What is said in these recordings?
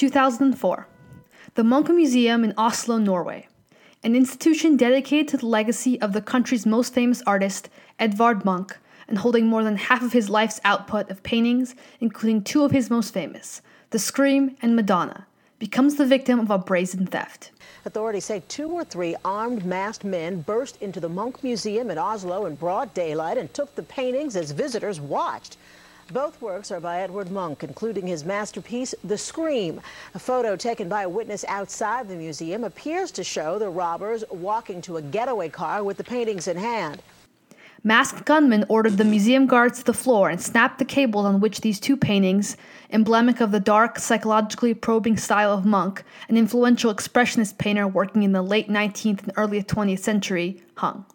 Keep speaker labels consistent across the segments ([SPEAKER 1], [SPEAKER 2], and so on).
[SPEAKER 1] 2004. The Munch Museum in Oslo, Norway. An institution dedicated to the legacy of the country's most famous artist, Edvard Munch, and holding more than half of his life's output of paintings, including two of his most famous, The Scream and Madonna, becomes the victim of a brazen theft.
[SPEAKER 2] Authorities say two or three armed masked men burst into the Munch Museum in Oslo in broad daylight and took the paintings as visitors watched. Both works are by Edward Munch, including his masterpiece, The Scream. A photo taken by a witness outside the museum appears to show the robbers walking to a getaway car with the paintings in hand.
[SPEAKER 1] Masked gunmen ordered the museum guards to the floor and snapped the cables on which these two paintings, emblematic of the dark, psychologically probing style of Munch, an influential expressionist painter working in the late 19th and early 20th century, hung.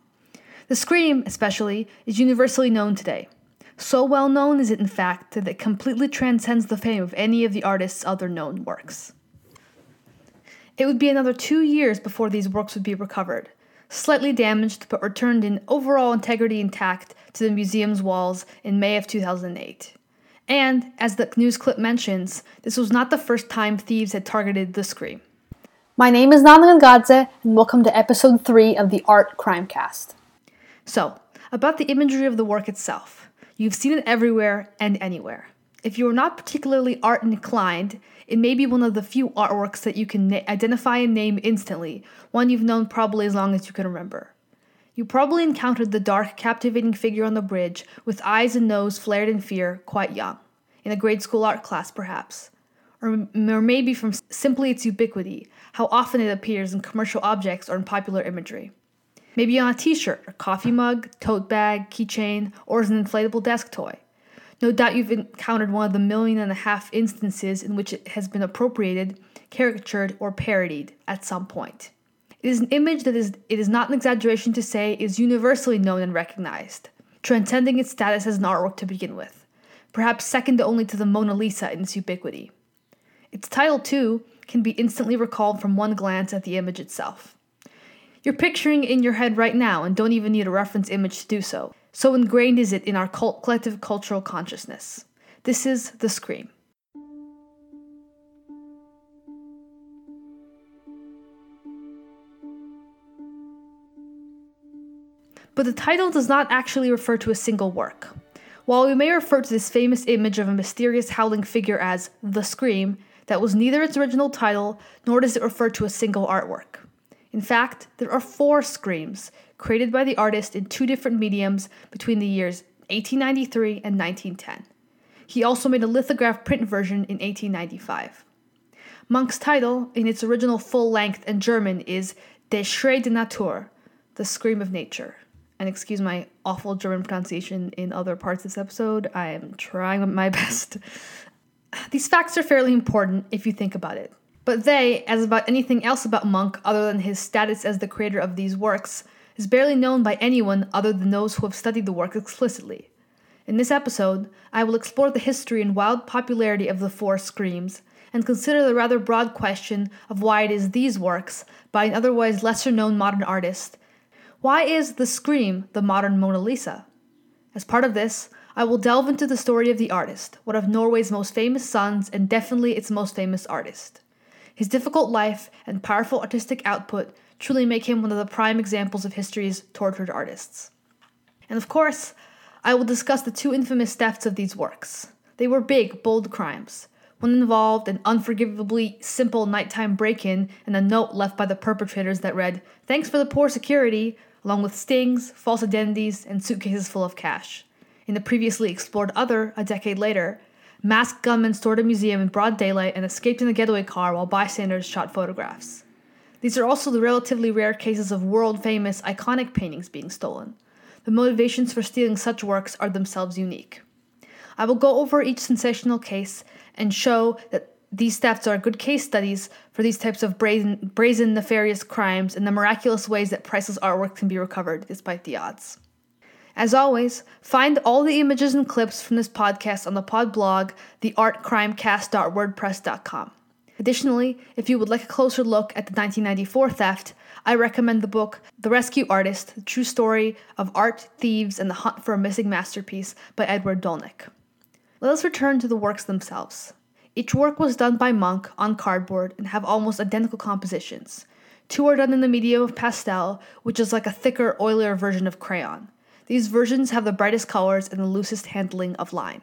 [SPEAKER 1] The Scream, especially, is universally known today. So well known is it, in fact, that it completely transcends the fame of any of the artist's other known works. It would be another two years before these works would be recovered, slightly damaged but returned in overall integrity intact to the museum's walls in May of 2008. And, as the news clip mentions, this was not the first time thieves had targeted the Scream.
[SPEAKER 3] My name is Nana Gadze, and welcome to episode 3 of the Art Crimecast.
[SPEAKER 1] So, about the imagery of the work itself. You've seen it everywhere and anywhere. If you are not particularly art inclined, it may be one of the few artworks that you can na- identify and name instantly, one you've known probably as long as you can remember. You probably encountered the dark, captivating figure on the bridge, with eyes and nose flared in fear, quite young, in a grade school art class perhaps. Or, or maybe from simply its ubiquity, how often it appears in commercial objects or in popular imagery. Maybe on a t shirt, a coffee mug, tote bag, keychain, or as an inflatable desk toy. No doubt you've encountered one of the million and a half instances in which it has been appropriated, caricatured, or parodied at some point. It is an image that is it is not an exaggeration to say is universally known and recognized, transcending its status as an artwork to begin with, perhaps second only to the Mona Lisa in its ubiquity. Its title, too, can be instantly recalled from one glance at the image itself. You're picturing in your head right now and don't even need a reference image to do so. So ingrained is it in our cult- collective cultural consciousness. This is The Scream. But the title does not actually refer to a single work. While we may refer to this famous image of a mysterious howling figure as The Scream, that was neither its original title nor does it refer to a single artwork. In fact, there are four screams created by the artist in two different mediums between the years 1893 and 1910. He also made a lithograph print version in 1895. Munch's title, in its original full length in German, is Der Schrei der Natur, The Scream of Nature. And excuse my awful German pronunciation in other parts of this episode, I am trying my best. These facts are fairly important if you think about it. But they, as about anything else about Munch other than his status as the creator of these works, is barely known by anyone other than those who have studied the work explicitly. In this episode, I will explore the history and wild popularity of the four screams, and consider the rather broad question of why it is these works, by an otherwise lesser known modern artist, why is the Scream the modern Mona Lisa? As part of this, I will delve into the story of the artist, one of Norway's most famous sons and definitely its most famous artist. His difficult life and powerful artistic output truly make him one of the prime examples of history's tortured artists. And of course, I will discuss the two infamous thefts of these works. They were big, bold crimes. One involved an unforgivably simple nighttime break in and a note left by the perpetrators that read, Thanks for the poor security, along with stings, false identities, and suitcases full of cash. In the previously explored other, a decade later, Masked gunmen stormed a museum in broad daylight and escaped in a getaway car while bystanders shot photographs. These are also the relatively rare cases of world famous, iconic paintings being stolen. The motivations for stealing such works are themselves unique. I will go over each sensational case and show that these thefts are good case studies for these types of brazen, brazen nefarious crimes and the miraculous ways that priceless artwork can be recovered despite the odds. As always, find all the images and clips from this podcast on the pod blog, theartcrimecast.wordpress.com. Additionally, if you would like a closer look at the 1994 theft, I recommend the book The Rescue Artist The True Story of Art, Thieves, and the Hunt for a Missing Masterpiece by Edward Dolnick. Let us return to the works themselves. Each work was done by Munch on cardboard and have almost identical compositions. Two are done in the medium of pastel, which is like a thicker, oilier version of crayon. These versions have the brightest colors and the loosest handling of line.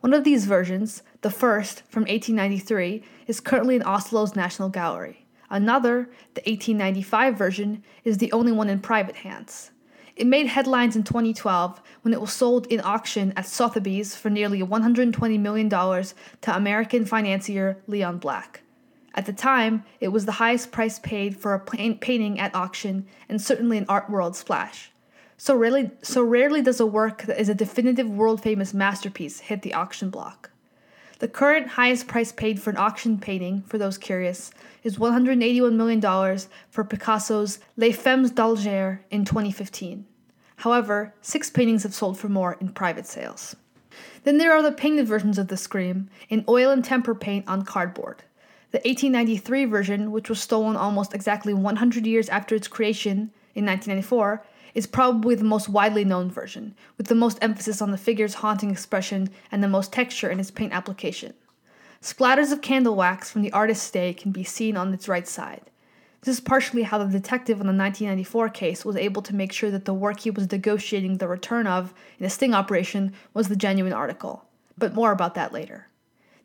[SPEAKER 1] One of these versions, the first, from 1893, is currently in Oslo's National Gallery. Another, the 1895 version, is the only one in private hands. It made headlines in 2012 when it was sold in auction at Sotheby's for nearly $120 million to American financier Leon Black. At the time, it was the highest price paid for a painting at auction and certainly an art world splash. So rarely, so rarely does a work that is a definitive world famous masterpiece hit the auction block. The current highest price paid for an auction painting, for those curious, is $181 million for Picasso's Les Femmes d'Alger in 2015. However, six paintings have sold for more in private sales. Then there are the painted versions of the Scream in oil and tempera paint on cardboard. The 1893 version, which was stolen almost exactly 100 years after its creation in 1994, is probably the most widely known version, with the most emphasis on the figure's haunting expression and the most texture in its paint application. Splatters of candle wax from the artist's stay can be seen on its right side. This is partially how the detective on the 1994 case was able to make sure that the work he was negotiating the return of in a sting operation was the genuine article. But more about that later.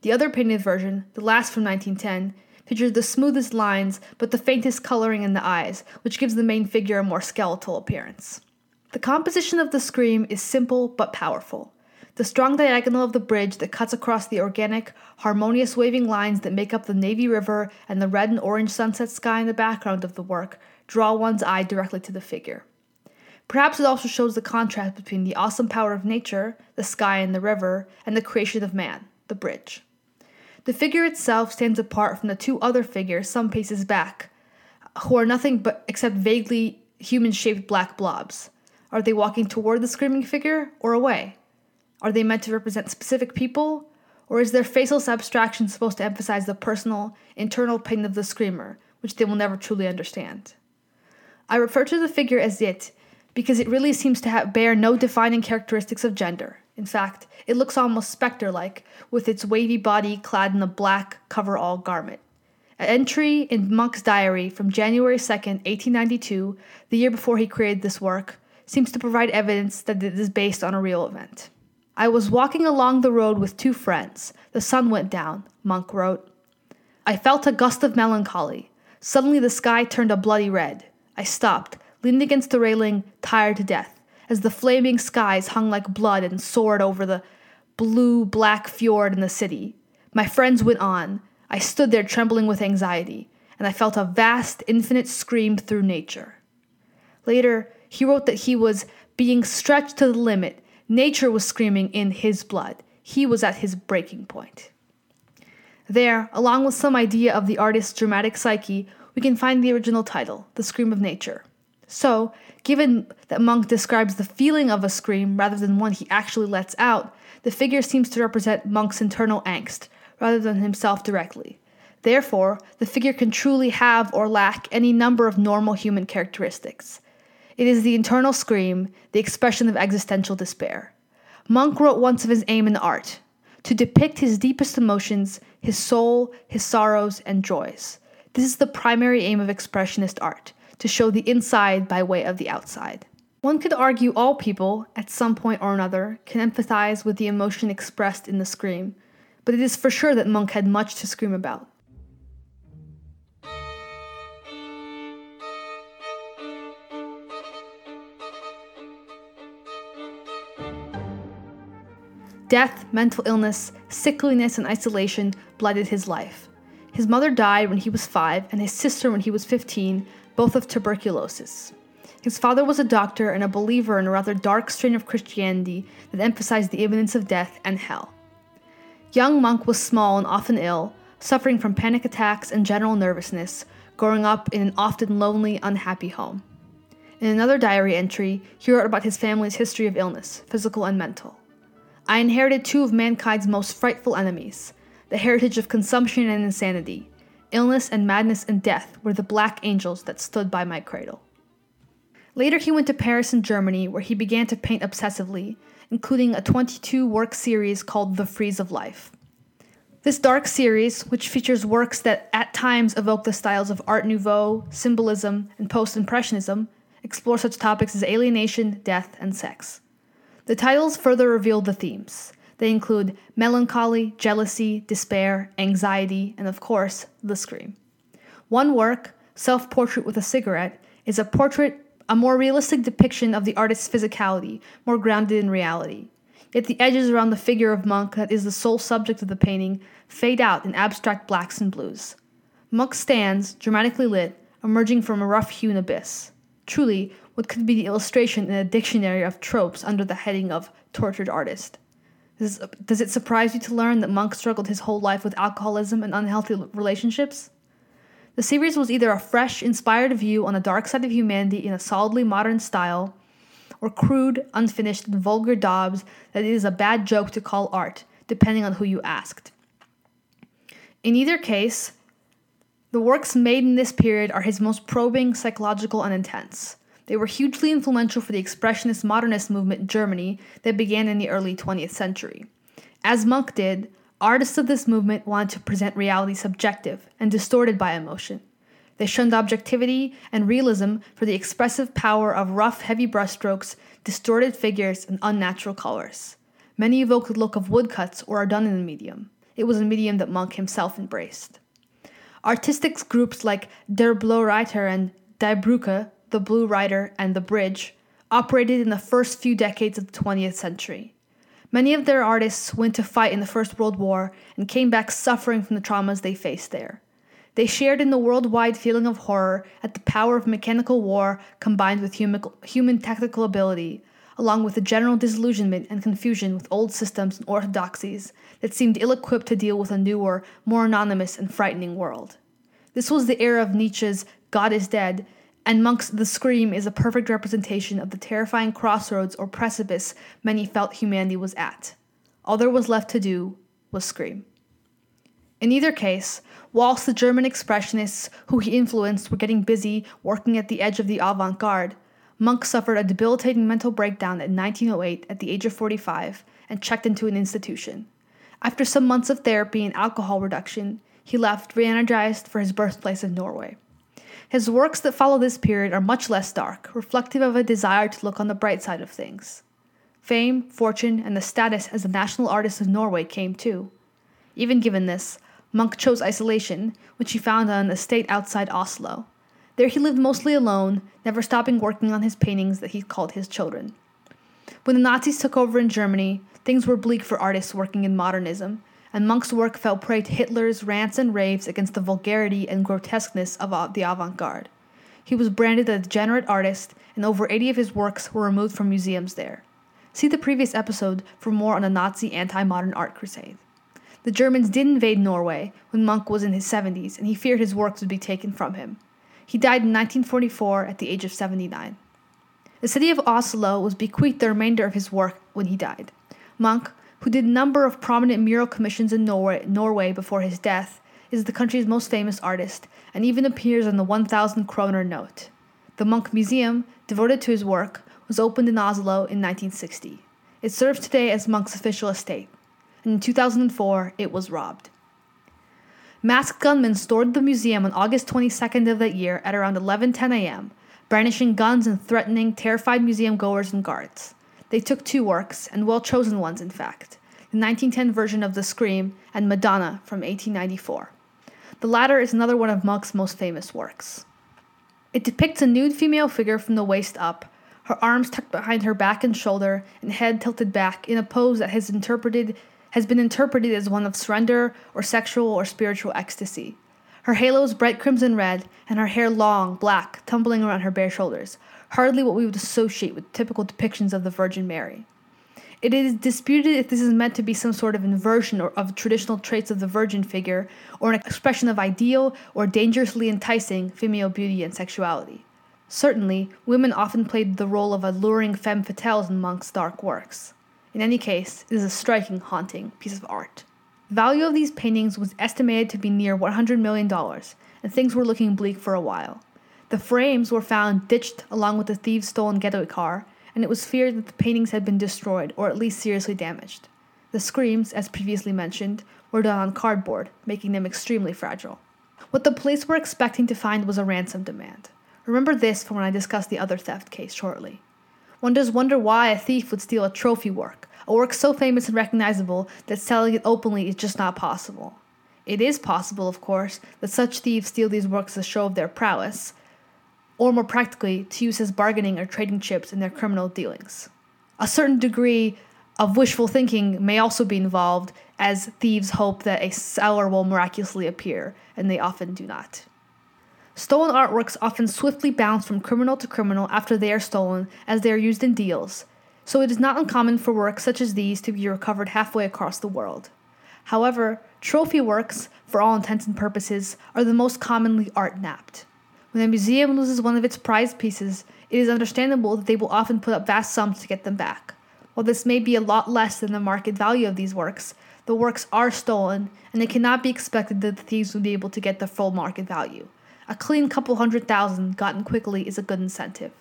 [SPEAKER 1] The other painted version, the last from 1910, features the smoothest lines but the faintest coloring in the eyes, which gives the main figure a more skeletal appearance. The composition of the scream is simple but powerful. The strong diagonal of the bridge that cuts across the organic, harmonious waving lines that make up the Navy River and the red and orange sunset sky in the background of the work draw one's eye directly to the figure. Perhaps it also shows the contrast between the awesome power of nature, the sky and the river, and the creation of man, the bridge. The figure itself stands apart from the two other figures some paces back, who are nothing but except vaguely human shaped black blobs. Are they walking toward the screaming figure or away? Are they meant to represent specific people? Or is their faceless abstraction supposed to emphasize the personal, internal pain of the screamer, which they will never truly understand? I refer to the figure as it because it really seems to have, bear no defining characteristics of gender. In fact, it looks almost specter like, with its wavy body clad in a black cover all garment. An entry in Munch's diary from January 2, 1892, the year before he created this work, seems to provide evidence that it is based on a real event. I was walking along the road with two friends. The sun went down, Munch wrote. I felt a gust of melancholy. Suddenly the sky turned a bloody red. I stopped, leaned against the railing, tired to death as the flaming skies hung like blood and soared over the blue black fjord and the city. My friends went on. I stood there trembling with anxiety, and I felt a vast, infinite scream through nature. Later, he wrote that he was being stretched to the limit. Nature was screaming in his blood. He was at his breaking point. There, along with some idea of the artist's dramatic psyche, we can find the original title, The Scream of Nature. So, given that Munch describes the feeling of a scream rather than one he actually lets out, the figure seems to represent Munch's internal angst rather than himself directly. Therefore, the figure can truly have or lack any number of normal human characteristics. It is the internal scream, the expression of existential despair. Munch wrote once of his aim in art to depict his deepest emotions, his soul, his sorrows, and joys. This is the primary aim of expressionist art to show the inside by way of the outside. One could argue all people, at some point or another, can empathize with the emotion expressed in the scream, but it is for sure that Munch had much to scream about. Death, mental illness, sickliness, and isolation blighted his life. His mother died when he was five, and his sister when he was 15, both of tuberculosis. His father was a doctor and a believer in a rather dark strain of Christianity that emphasized the imminence of death and hell. Young Munch was small and often ill, suffering from panic attacks and general nervousness, growing up in an often lonely, unhappy home. In another diary entry, he wrote about his family's history of illness, physical and mental. I inherited two of mankind's most frightful enemies the heritage of consumption and insanity, Illness and madness and death were the black angels that stood by my cradle. Later, he went to Paris and Germany, where he began to paint obsessively, including a 22 work series called The Frieze of Life. This dark series, which features works that at times evoke the styles of Art Nouveau, Symbolism, and Post Impressionism, explore such topics as alienation, death, and sex. The titles further reveal the themes. They include melancholy, jealousy, despair, anxiety, and of course, the scream. One work, Self Portrait with a Cigarette, is a portrait, a more realistic depiction of the artist's physicality, more grounded in reality. Yet the edges around the figure of Munch, that is the sole subject of the painting, fade out in abstract blacks and blues. Munch stands, dramatically lit, emerging from a rough hewn abyss. Truly, what could be the illustration in a dictionary of tropes under the heading of tortured artist? Does, does it surprise you to learn that Munch struggled his whole life with alcoholism and unhealthy relationships? The series was either a fresh, inspired view on the dark side of humanity in a solidly modern style, or crude, unfinished, and vulgar daubs that it is a bad joke to call art, depending on who you asked. In either case, the works made in this period are his most probing, psychological, and intense. They were hugely influential for the expressionist modernist movement in Germany that began in the early 20th century. As Munch did, artists of this movement wanted to present reality subjective and distorted by emotion. They shunned objectivity and realism for the expressive power of rough, heavy brushstrokes, distorted figures, and unnatural colors. Many evoke the look of woodcuts or are done in the medium. It was a medium that Munch himself embraced. Artistic groups like Der Blaue Reiter and Die Brücke, the Blue Rider, and the Bridge operated in the first few decades of the 20th century. Many of their artists went to fight in the First World War and came back suffering from the traumas they faced there. They shared in the worldwide feeling of horror at the power of mechanical war combined with human, human technical ability, along with the general disillusionment and confusion with old systems and orthodoxies that seemed ill equipped to deal with a newer, more anonymous, and frightening world. This was the era of Nietzsche's God is Dead, and Munch's The Scream is a perfect representation of the terrifying crossroads or precipice many felt humanity was at. All there was left to do was scream. In either case, whilst the German expressionists who he influenced were getting busy working at the edge of the avant garde, Munch suffered a debilitating mental breakdown in 1908 at the age of 45 and checked into an institution. After some months of therapy and alcohol reduction, he left re energized for his birthplace in Norway. His works that follow this period are much less dark, reflective of a desire to look on the bright side of things. Fame, fortune, and the status as the national artist of Norway came too. Even given this, Munch chose isolation, which he found on an estate outside Oslo. There he lived mostly alone, never stopping working on his paintings that he called his children. When the Nazis took over in Germany, things were bleak for artists working in modernism, and Munch's work fell prey to Hitler's rants and raves against the vulgarity and grotesqueness of uh, the avant garde. He was branded a degenerate artist, and over 80 of his works were removed from museums there. See the previous episode for more on the Nazi anti modern art crusade. The Germans did invade Norway when Munch was in his 70s, and he feared his works would be taken from him. He died in 1944 at the age of 79. The city of Oslo was bequeathed the remainder of his work when he died. Munch, who did a number of prominent mural commissions in Norway, Norway before his death, is the country's most famous artist and even appears on the 1,000 kroner note. The Munch Museum, devoted to his work, was opened in Oslo in 1960. It serves today as Munch's official estate and in 2004 it was robbed. Masked gunmen stormed the museum on August 22nd of that year at around 11:10 a.m., brandishing guns and threatening terrified museum goers and guards. They took two works, and well chosen ones in fact. The 1910 version of The Scream and Madonna from 1894. The latter is another one of Munch's most famous works. It depicts a nude female figure from the waist up, her arms tucked behind her back and shoulder, and head tilted back in a pose that has interpreted has been interpreted as one of surrender or sexual or spiritual ecstasy. Her halo is bright crimson red, and her hair long, black, tumbling around her bare shoulders, hardly what we would associate with typical depictions of the Virgin Mary. It is disputed if this is meant to be some sort of inversion of traditional traits of the virgin figure, or an expression of ideal or dangerously enticing female beauty and sexuality. Certainly, women often played the role of alluring femme fatales in Munch's dark works. In any case, it is a striking, haunting piece of art. The value of these paintings was estimated to be near $100 million, and things were looking bleak for a while. The frames were found ditched along with the thieves' stolen getaway car, and it was feared that the paintings had been destroyed or at least seriously damaged. The screams, as previously mentioned, were done on cardboard, making them extremely fragile. What the police were expecting to find was a ransom demand. Remember this from when I discuss the other theft case shortly. One does wonder why a thief would steal a trophy work, a work so famous and recognizable that selling it openly is just not possible. It is possible, of course, that such thieves steal these works as a show of their prowess, or more practically, to use as bargaining or trading chips in their criminal dealings. A certain degree of wishful thinking may also be involved, as thieves hope that a seller will miraculously appear, and they often do not. Stolen artworks often swiftly bounce from criminal to criminal after they are stolen, as they are used in deals, so it is not uncommon for works such as these to be recovered halfway across the world. However, trophy works, for all intents and purposes, are the most commonly art napped. When a museum loses one of its prized pieces, it is understandable that they will often put up vast sums to get them back. While this may be a lot less than the market value of these works, the works are stolen, and it cannot be expected that the thieves will be able to get the full market value. A clean couple hundred thousand gotten quickly is a good incentive.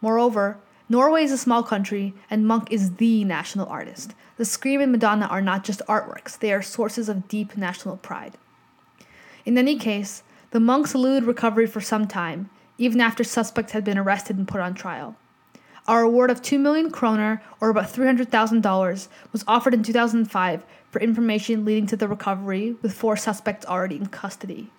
[SPEAKER 1] Moreover, Norway is a small country, and Munch is the national artist. The Scream and Madonna are not just artworks, they are sources of deep national pride. In any case, the Munchs eluded recovery for some time, even after suspects had been arrested and put on trial. Our award of 2 million kroner, or about $300,000, was offered in 2005 for information leading to the recovery, with four suspects already in custody.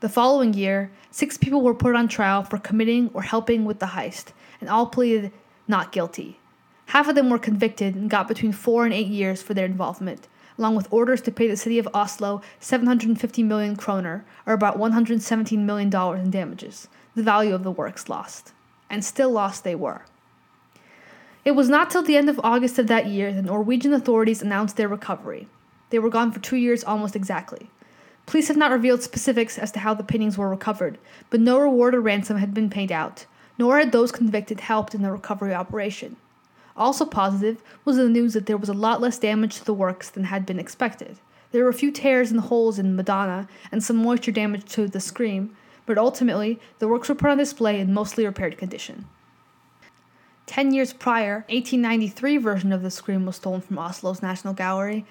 [SPEAKER 1] The following year, six people were put on trial for committing or helping with the heist, and all pleaded not guilty. Half of them were convicted and got between four and eight years for their involvement, along with orders to pay the city of Oslo 750 million kroner, or about $117 million in damages, the value of the works lost. And still lost they were. It was not till the end of August of that year that Norwegian authorities announced their recovery. They were gone for two years almost exactly. Police have not revealed specifics as to how the paintings were recovered, but no reward or ransom had been paid out, nor had those convicted helped in the recovery operation. Also positive was the news that there was a lot less damage to the works than had been expected. There were a few tears and holes in Madonna and some moisture damage to the Scream, but ultimately the works were put on display in mostly repaired condition. Ten years prior, 1893 version of the Scream was stolen from Oslo's National Gallery.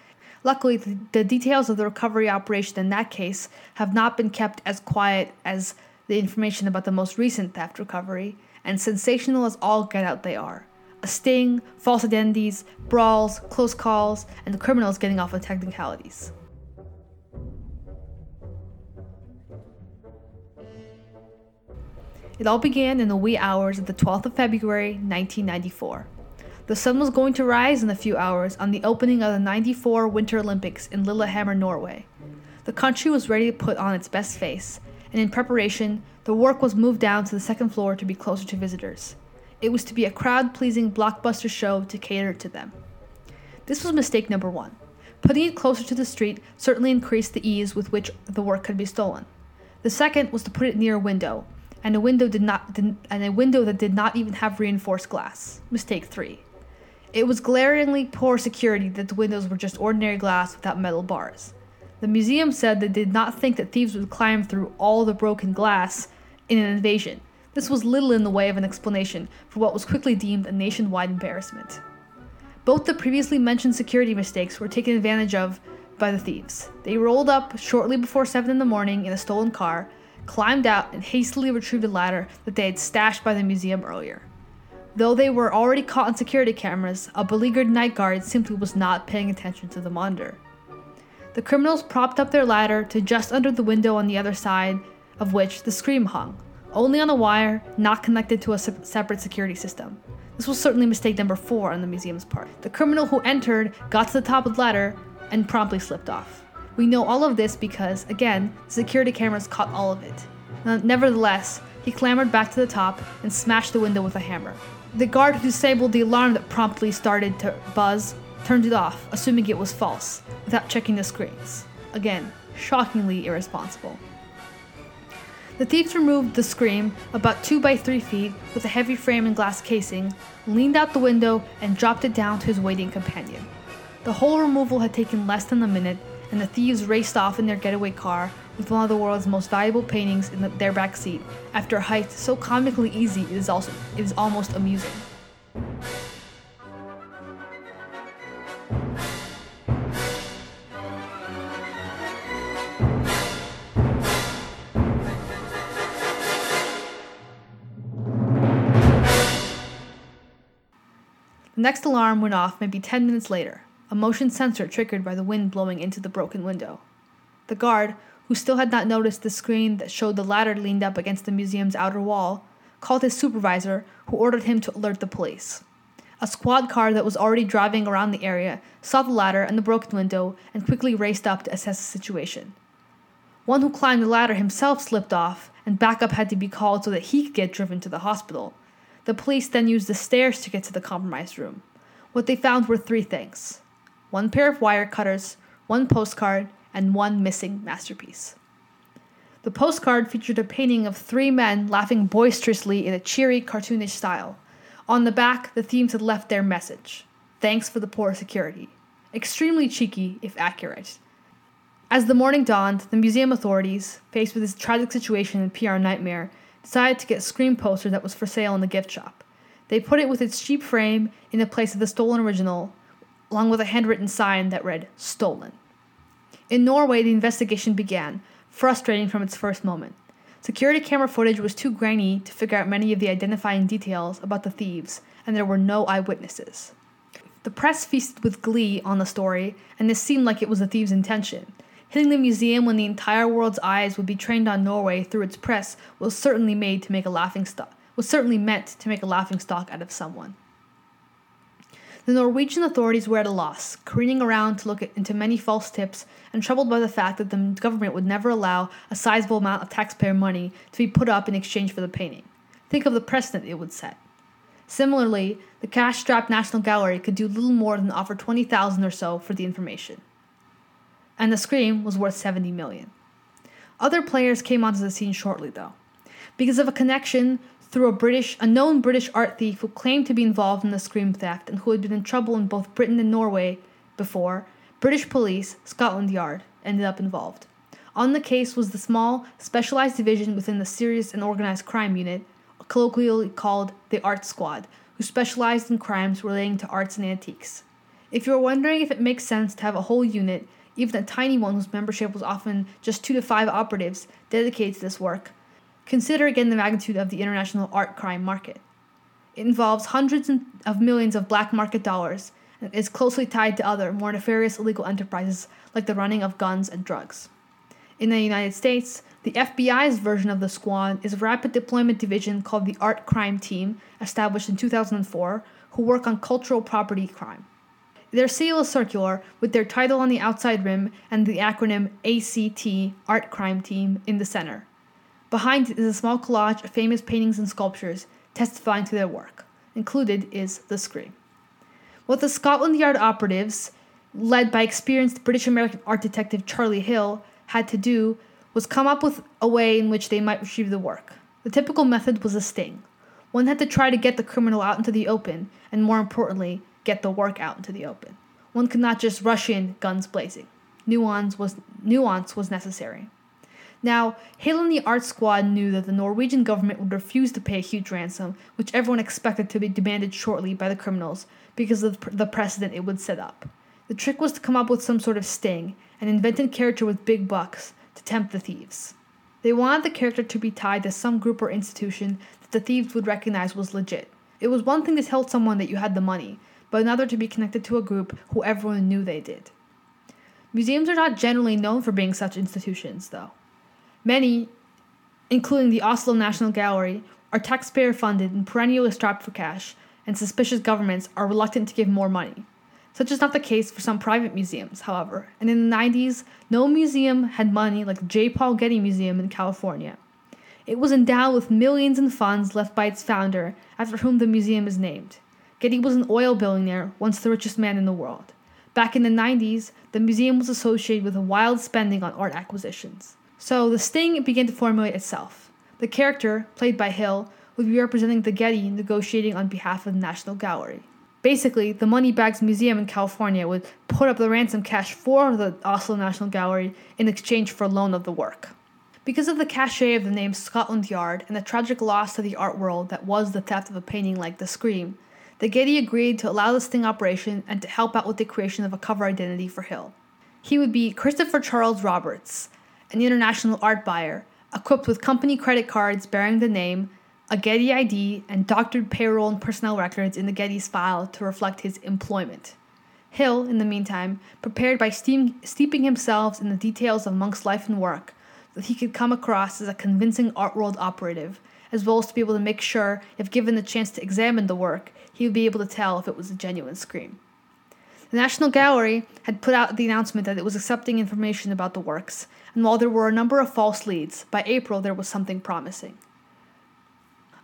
[SPEAKER 1] Luckily, the, the details of the recovery operation in that case have not been kept as quiet as the information about the most recent theft recovery, and sensational as all get out they are. A sting, false identities, brawls, close calls, and the criminals getting off on technicalities. It all began in the wee hours of the 12th of February, 1994. The sun was going to rise in a few hours on the opening of the 94 Winter Olympics in Lillehammer, Norway. The country was ready to put on its best face, and in preparation, the work was moved down to the second floor to be closer to visitors. It was to be a crowd pleasing blockbuster show to cater to them. This was mistake number one. Putting it closer to the street certainly increased the ease with which the work could be stolen. The second was to put it near a window, and a window did not did, and a window that did not even have reinforced glass. Mistake 3. It was glaringly poor security that the windows were just ordinary glass without metal bars. The museum said they did not think that thieves would climb through all the broken glass in an invasion. This was little in the way of an explanation for what was quickly deemed a nationwide embarrassment. Both the previously mentioned security mistakes were taken advantage of by the thieves. They rolled up shortly before 7 in the morning in a stolen car, climbed out, and hastily retrieved a ladder that they had stashed by the museum earlier. Though they were already caught on security cameras, a beleaguered night guard simply was not paying attention to the monitor. The criminals propped up their ladder to just under the window on the other side of which the scream hung, only on a wire not connected to a se- separate security system. This was certainly mistake number four on the museum's part. The criminal who entered got to the top of the ladder and promptly slipped off. We know all of this because, again, security cameras caught all of it. Nevertheless, he clambered back to the top and smashed the window with a hammer. The guard who disabled the alarm that promptly started to buzz turned it off, assuming it was false, without checking the screens. Again, shockingly irresponsible. The thieves removed the scream, about 2 by 3 feet, with a heavy frame and glass casing, leaned out the window, and dropped it down to his waiting companion. The whole removal had taken less than a minute, and the thieves raced off in their getaway car with one of the world's most valuable paintings in the, their back seat after a heist so comically easy it is also it is almost amusing. The next alarm went off maybe 10 minutes later, a motion sensor triggered by the wind blowing into the broken window. The guard, who still had not noticed the screen that showed the ladder leaned up against the museum's outer wall, called his supervisor, who ordered him to alert the police. A squad car that was already driving around the area saw the ladder and the broken window and quickly raced up to assess the situation. One who climbed the ladder himself slipped off, and backup had to be called so that he could get driven to the hospital. The police then used the stairs to get to the compromised room. What they found were three things one pair of wire cutters, one postcard, and one missing masterpiece. The postcard featured a painting of three men laughing boisterously in a cheery, cartoonish style. On the back, the themes had left their message Thanks for the poor security. Extremely cheeky, if accurate. As the morning dawned, the museum authorities, faced with this tragic situation and PR nightmare, decided to get a Scream poster that was for sale in the gift shop. They put it with its cheap frame in the place of the stolen original, along with a handwritten sign that read Stolen. In Norway, the investigation began, frustrating from its first moment. Security camera footage was too grainy to figure out many of the identifying details about the thieves, and there were no eyewitnesses. The press feasted with glee on the story, and this seemed like it was the thieves' intention. Hitting the museum when the entire world's eyes would be trained on Norway through its press was certainly made to make a laughing stock was certainly meant to make a laughing stock out of someone. The Norwegian authorities were at a loss, careening around to look into many false tips and troubled by the fact that the government would never allow a sizable amount of taxpayer money to be put up in exchange for the painting. Think of the precedent it would set. Similarly, the cash-strapped National Gallery could do little more than offer 20,000 or so for the information. And the Scream was worth 70 million. Other players came onto the scene shortly though. Because of a connection through a British, a known British art thief who claimed to be involved in the Scream theft and who had been in trouble in both Britain and Norway before, British police, Scotland Yard, ended up involved. On the case was the small, specialized division within the Serious and Organized Crime Unit, colloquially called the Art Squad, who specialized in crimes relating to arts and antiques. If you're wondering if it makes sense to have a whole unit, even a tiny one whose membership was often just two to five operatives, dedicated to this work, Consider again the magnitude of the international art crime market. It involves hundreds of millions of black market dollars and is closely tied to other, more nefarious illegal enterprises like the running of guns and drugs. In the United States, the FBI's version of the squad is a rapid deployment division called the Art Crime Team, established in 2004, who work on cultural property crime. Their seal is circular, with their title on the outside rim and the acronym ACT, Art Crime Team, in the center. Behind is a small collage of famous paintings and sculptures testifying to their work. Included is The Scream. What the Scotland Yard operatives, led by experienced British American art detective Charlie Hill, had to do was come up with a way in which they might retrieve the work. The typical method was a sting. One had to try to get the criminal out into the open, and more importantly, get the work out into the open. One could not just rush in, guns blazing. Nuance was, nuance was necessary. Now, Hill and the art squad knew that the Norwegian government would refuse to pay a huge ransom, which everyone expected to be demanded shortly by the criminals because of the precedent it would set up. The trick was to come up with some sort of sting, an invented character with big bucks, to tempt the thieves. They wanted the character to be tied to some group or institution that the thieves would recognize was legit. It was one thing to tell someone that you had the money, but another to be connected to a group who everyone knew they did. Museums are not generally known for being such institutions, though. Many, including the Oslo National Gallery, are taxpayer funded and perennially strapped for cash, and suspicious governments are reluctant to give more money. Such is not the case for some private museums, however, and in the 90s, no museum had money like the J. Paul Getty Museum in California. It was endowed with millions in funds left by its founder, after whom the museum is named. Getty was an oil billionaire, once the richest man in the world. Back in the 90s, the museum was associated with wild spending on art acquisitions. So the sting began to formulate itself. The character, played by Hill, would be representing the Getty negotiating on behalf of the National Gallery. Basically, the Moneybags Museum in California would put up the ransom cash for the Oslo National Gallery in exchange for a loan of the work. Because of the cachet of the name Scotland Yard and the tragic loss to the art world that was the theft of a painting like The Scream, the Getty agreed to allow the sting operation and to help out with the creation of a cover identity for Hill. He would be Christopher Charles Roberts, an international art buyer, equipped with company credit cards bearing the name a Getty ID, and doctored payroll and personnel records in the Getty's file to reflect his employment. Hill, in the meantime, prepared by steam, steeping himself in the details of Munch's life and work, that he could come across as a convincing art world operative, as well as to be able to make sure, if given the chance to examine the work, he would be able to tell if it was a genuine scream. The National Gallery had put out the announcement that it was accepting information about the works, and while there were a number of false leads, by April there was something promising.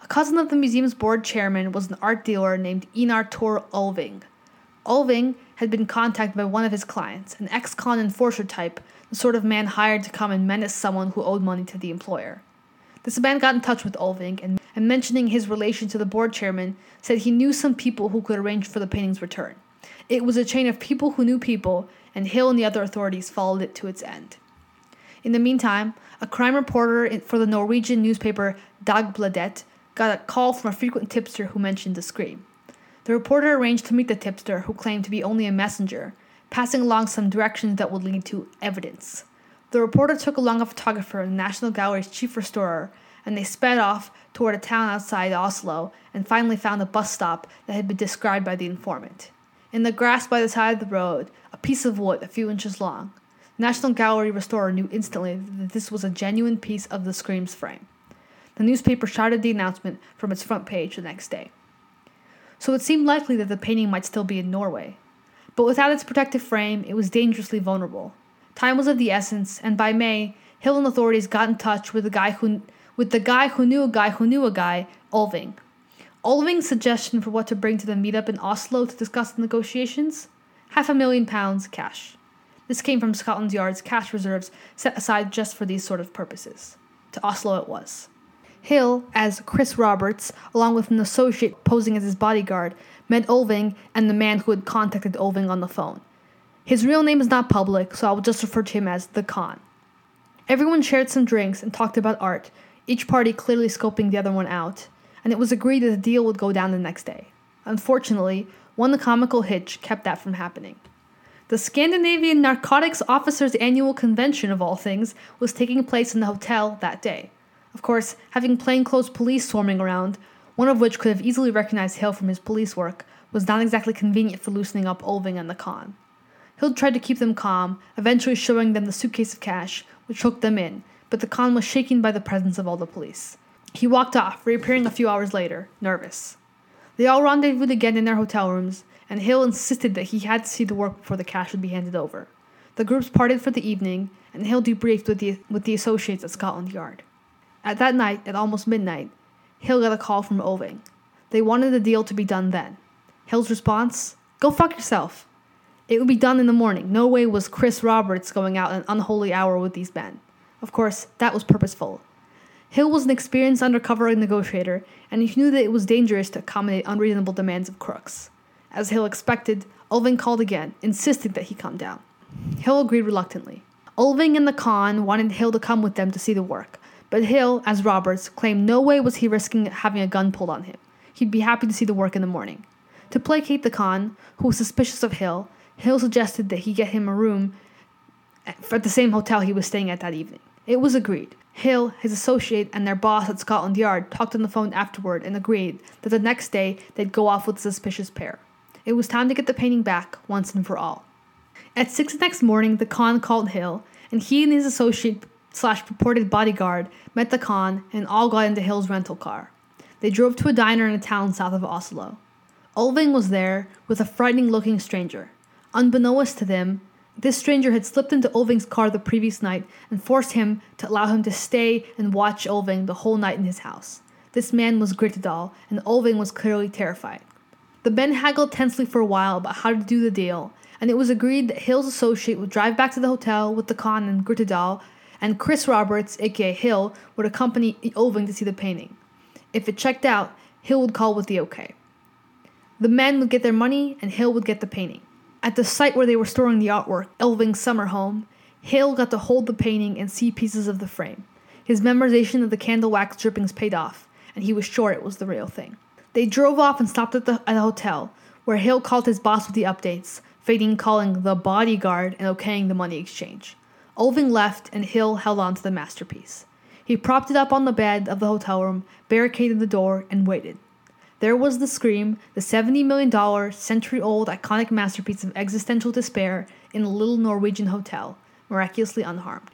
[SPEAKER 1] A cousin of the museum's board chairman was an art dealer named Einar Tor Ulving. Ulving had been contacted by one of his clients, an ex con enforcer type, the sort of man hired to come and menace someone who owed money to the employer. This man got in touch with Ulving and, and mentioning his relation to the board chairman, said he knew some people who could arrange for the painting's return. It was a chain of people who knew people, and Hill and the other authorities followed it to its end. In the meantime, a crime reporter for the Norwegian newspaper Dagbladet got a call from a frequent tipster who mentioned the scream. The reporter arranged to meet the tipster, who claimed to be only a messenger, passing along some directions that would lead to evidence. The reporter took along a photographer and the National Gallery's chief restorer, and they sped off toward a town outside Oslo and finally found a bus stop that had been described by the informant. In the grass by the side of the road, a piece of wood a few inches long. The National Gallery restorer knew instantly that this was a genuine piece of the Scream's frame. The newspaper shouted the announcement from its front page the next day. So it seemed likely that the painting might still be in Norway. But without its protective frame, it was dangerously vulnerable. Time was of the essence, and by May, Hill and authorities got in touch with the guy who with the guy who knew a guy who knew a guy, Ulving. Ulving's suggestion for what to bring to the meetup in Oslo to discuss the negotiations? Half a million pounds cash. This came from Scotland Yard's cash reserves set aside just for these sort of purposes. To Oslo it was. Hill, as Chris Roberts, along with an associate posing as his bodyguard, met Ulving and the man who had contacted Ulving on the phone. His real name is not public, so I will just refer to him as the Con. Everyone shared some drinks and talked about art, each party clearly scoping the other one out, and it was agreed that the deal would go down the next day. Unfortunately, one comical hitch kept that from happening. The Scandinavian Narcotics Officers' Annual Convention, of all things, was taking place in the hotel that day. Of course, having plainclothes police swarming around, one of which could have easily recognized Hale from his police work, was not exactly convenient for loosening up Ulving and the con. Hill tried to keep them calm, eventually showing them the suitcase of cash, which hooked them in, but the con was shaken by the presence of all the police. He walked off, reappearing a few hours later, nervous. They all rendezvoused again in their hotel rooms, and Hill insisted that he had to see the work before the cash would be handed over. The groups parted for the evening, and Hill debriefed with the, with the associates at Scotland Yard. At that night, at almost midnight, Hill got a call from Ulving. They wanted the deal to be done then. Hill's response? Go fuck yourself. It would be done in the morning. No way was Chris Roberts going out an unholy hour with these men. Of course, that was purposeful. Hill was an experienced undercover negotiator, and he knew that it was dangerous to accommodate unreasonable demands of crooks. As Hill expected, Ulving called again, insisting that he come down. Hill agreed reluctantly. Ulving and the con wanted Hill to come with them to see the work, but Hill, as Roberts, claimed no way was he risking having a gun pulled on him. He'd be happy to see the work in the morning. To placate the con, who was suspicious of Hill, Hill suggested that he get him a room at the same hotel he was staying at that evening. It was agreed. Hill, his associate, and their boss at Scotland Yard talked on the phone afterward and agreed that the next day they'd go off with the suspicious pair. It was time to get the painting back once and for all. At six the next morning, the con called Hill, and he and his associate slash purported bodyguard met the con and all got into Hill's rental car. They drove to a diner in a town south of Oslo. Ulving was there with a frightening looking stranger. Unbeknownst to them, this stranger had slipped into Ulving's car the previous night and forced him to allow him to stay and watch Ulving the whole night in his house. This man was Grittedal, and Ulving was clearly terrified. The men haggled tensely for a while about how to do the deal, and it was agreed that Hill's associate would drive back to the hotel with the con and Grittedal and Chris Roberts, aka Hill, would accompany Ulving to see the painting. If it checked out, Hill would call with the okay. The men would get their money, and Hill would get the painting. At the site where they were storing the artwork, Ulving's summer home, Hale got to hold the painting and see pieces of the frame. His memorization of the candle wax drippings paid off, and he was sure it was the real thing. They drove off and stopped at the, at the hotel, where Hale called his boss with the updates, Fading calling the bodyguard and okaying the money exchange. Ulving left, and Hill held on to the masterpiece. He propped it up on the bed of the hotel room, barricaded the door, and waited. There was the Scream, the $70 million, century old, iconic masterpiece of existential despair in a little Norwegian hotel, miraculously unharmed.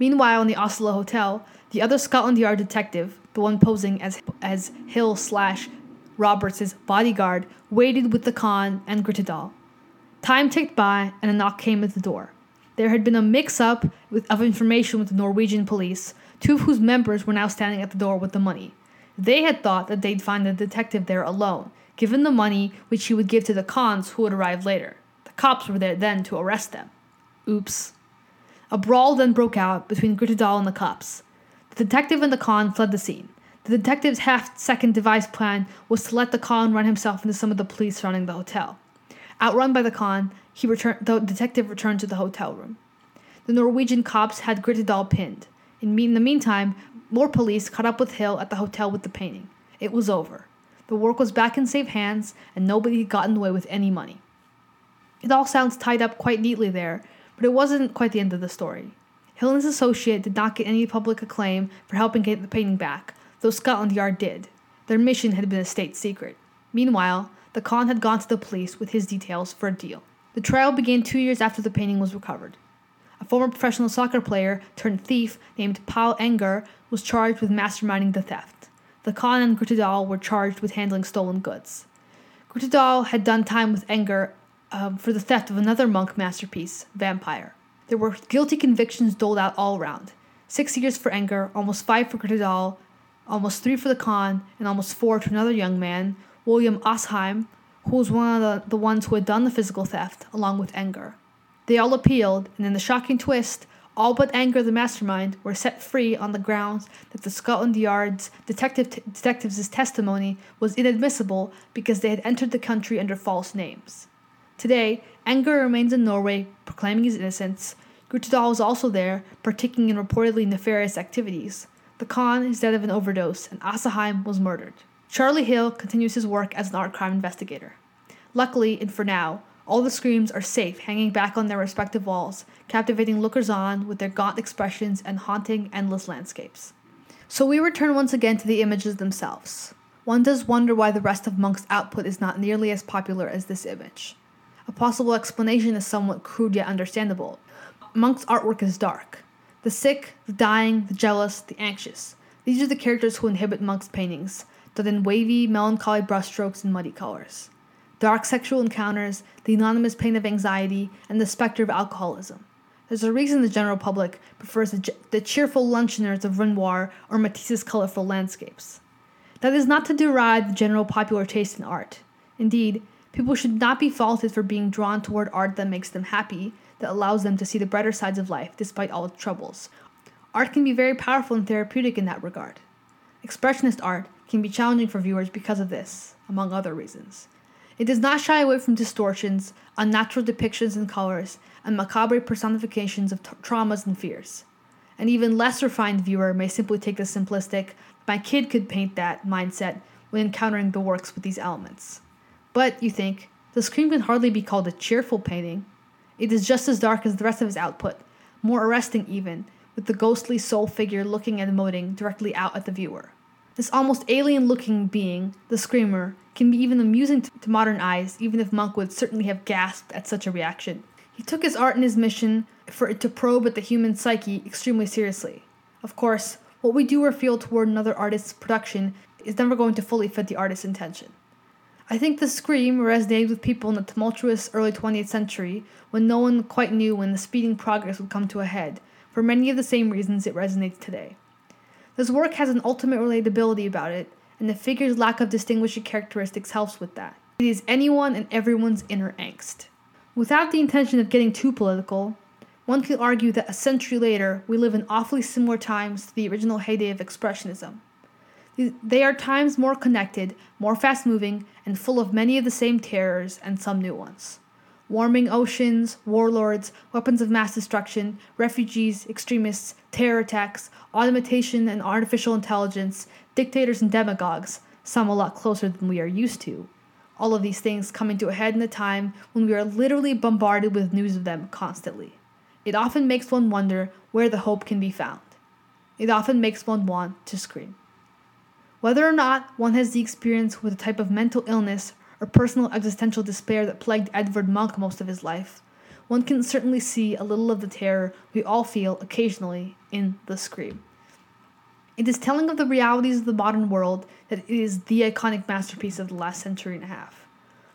[SPEAKER 1] Meanwhile, in the Oslo hotel, the other Scotland Yard detective, the one posing as, as Hill slash Roberts' bodyguard, waited with the con and Grytedal. Time ticked by, and a knock came at the door. There had been a mix up of information with the Norwegian police, two of whose members were now standing at the door with the money. They had thought that they'd find the detective there alone, given the money which he would give to the cons who would arrive later. The cops were there then to arrest them. Oops. A brawl then broke out between Grytedal and the cops. The detective and the con fled the scene. The detective's half second device plan was to let the con run himself into some of the police surrounding the hotel. Outrun by the con, he returned, the detective returned to the hotel room. The Norwegian cops had Grytedal pinned. In, in the meantime, more police caught up with Hill at the hotel with the painting. It was over. The work was back in safe hands, and nobody had gotten away with any money. It all sounds tied up quite neatly there, but it wasn't quite the end of the story. Hill and his associate did not get any public acclaim for helping get the painting back, though Scotland Yard did. Their mission had been a state secret. Meanwhile, the con had gone to the police with his details for a deal. The trial began two years after the painting was recovered. A former professional soccer player turned thief named Paul Enger was charged with masterminding the theft. The con and Grytedal were charged with handling stolen goods. Grytedal had done time with Enger um, for the theft of another Munch masterpiece, Vampire. There were guilty convictions doled out all around. Six years for Enger, almost five for Grytedal, almost three for the con, and almost four to another young man, William Asheim, who was one of the, the ones who had done the physical theft, along with Enger. They all appealed, and in the shocking twist, all but Enger the mastermind were set free on the grounds that the Scotland Yard's detective t- detectives' testimony was inadmissible because they had entered the country under false names. Today, Enger remains in Norway, proclaiming his innocence. Grytedal was also there, partaking in reportedly nefarious activities. The con is dead of an overdose, and Asheim was murdered. Charlie Hill continues his work as an art crime investigator. Luckily, and for now, all the screams are safe, hanging back on their respective walls, captivating lookers on with their gaunt expressions and haunting, endless landscapes. So we return once again to the images themselves. One does wonder why the rest of Munch's output is not nearly as popular as this image. A possible explanation is somewhat crude yet understandable. Munch's artwork is dark. The sick, the dying, the jealous, the anxious. These are the characters who inhabit Munch's paintings, done in wavy, melancholy brushstrokes and muddy colors. Dark sexual encounters, the anonymous pain of anxiety, and the specter of alcoholism. There's a reason the general public prefers the, the cheerful luncheoners of Renoir or Matisse's colorful landscapes. That is not to deride the general popular taste in art. Indeed, people should not be faulted for being drawn toward art that makes them happy, that allows them to see the brighter sides of life despite all its troubles. Art can be very powerful and therapeutic in that regard. Expressionist art can be challenging for viewers because of this, among other reasons. It does not shy away from distortions, unnatural depictions in colors, and macabre personifications of t- traumas and fears. An even less refined viewer may simply take the simplistic, my kid could paint that mindset when encountering the works with these elements. But, you think, the Scream can hardly be called a cheerful painting. It is just as dark as the rest of his output, more arresting even, with the ghostly soul figure looking and emoting directly out at the viewer. This almost alien looking being, the Screamer, can be even amusing to modern eyes, even if Munch would certainly have gasped at such a reaction. He took his art and his mission for it to probe at the human psyche extremely seriously. Of course, what we do or feel toward another artist's production is never going to fully fit the artist's intention. I think the scream resonated with people in the tumultuous early 20th century when no one quite knew when the speeding progress would come to a head, for many of the same reasons it resonates today. This work has an ultimate relatability about it, and the figure's lack of distinguishing characteristics helps with that. It is anyone and everyone's inner angst. Without the intention of getting too political, one could argue that a century later we live in awfully similar times to the original heyday of Expressionism. They are times more connected, more fast moving, and full of many of the same terrors and some new ones. Warming oceans, warlords, weapons of mass destruction, refugees, extremists, terror attacks, automation and artificial intelligence, dictators and demagogues, some a lot closer than we are used to. All of these things coming to a head in a time when we are literally bombarded with news of them constantly. It often makes one wonder where the hope can be found. it often makes one want to scream. Whether or not one has the experience with a type of mental illness or personal existential despair that plagued Edvard Munch most of his life, one can certainly see a little of the terror we all feel occasionally in The Scream. It is telling of the realities of the modern world that it is the iconic masterpiece of the last century and a half.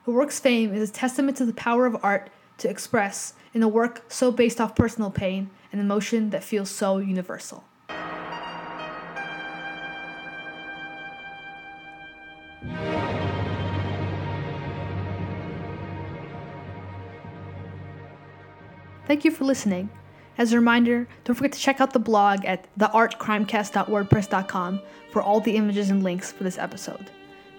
[SPEAKER 1] The work's fame is a testament to the power of art to express in a work so based off personal pain and emotion that feels so universal. Thank you for listening. As a reminder, don't forget to check out the blog at theartcrimecast.wordpress.com for all the images and links for this episode.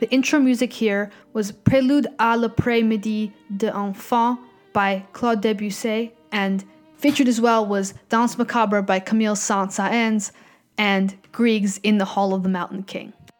[SPEAKER 1] The intro music here was Prélude à l'après-midi d'un faune by Claude Debussy, and featured as well was Danse Macabre by Camille Saint-Saëns and Grieg's In the Hall of the Mountain King.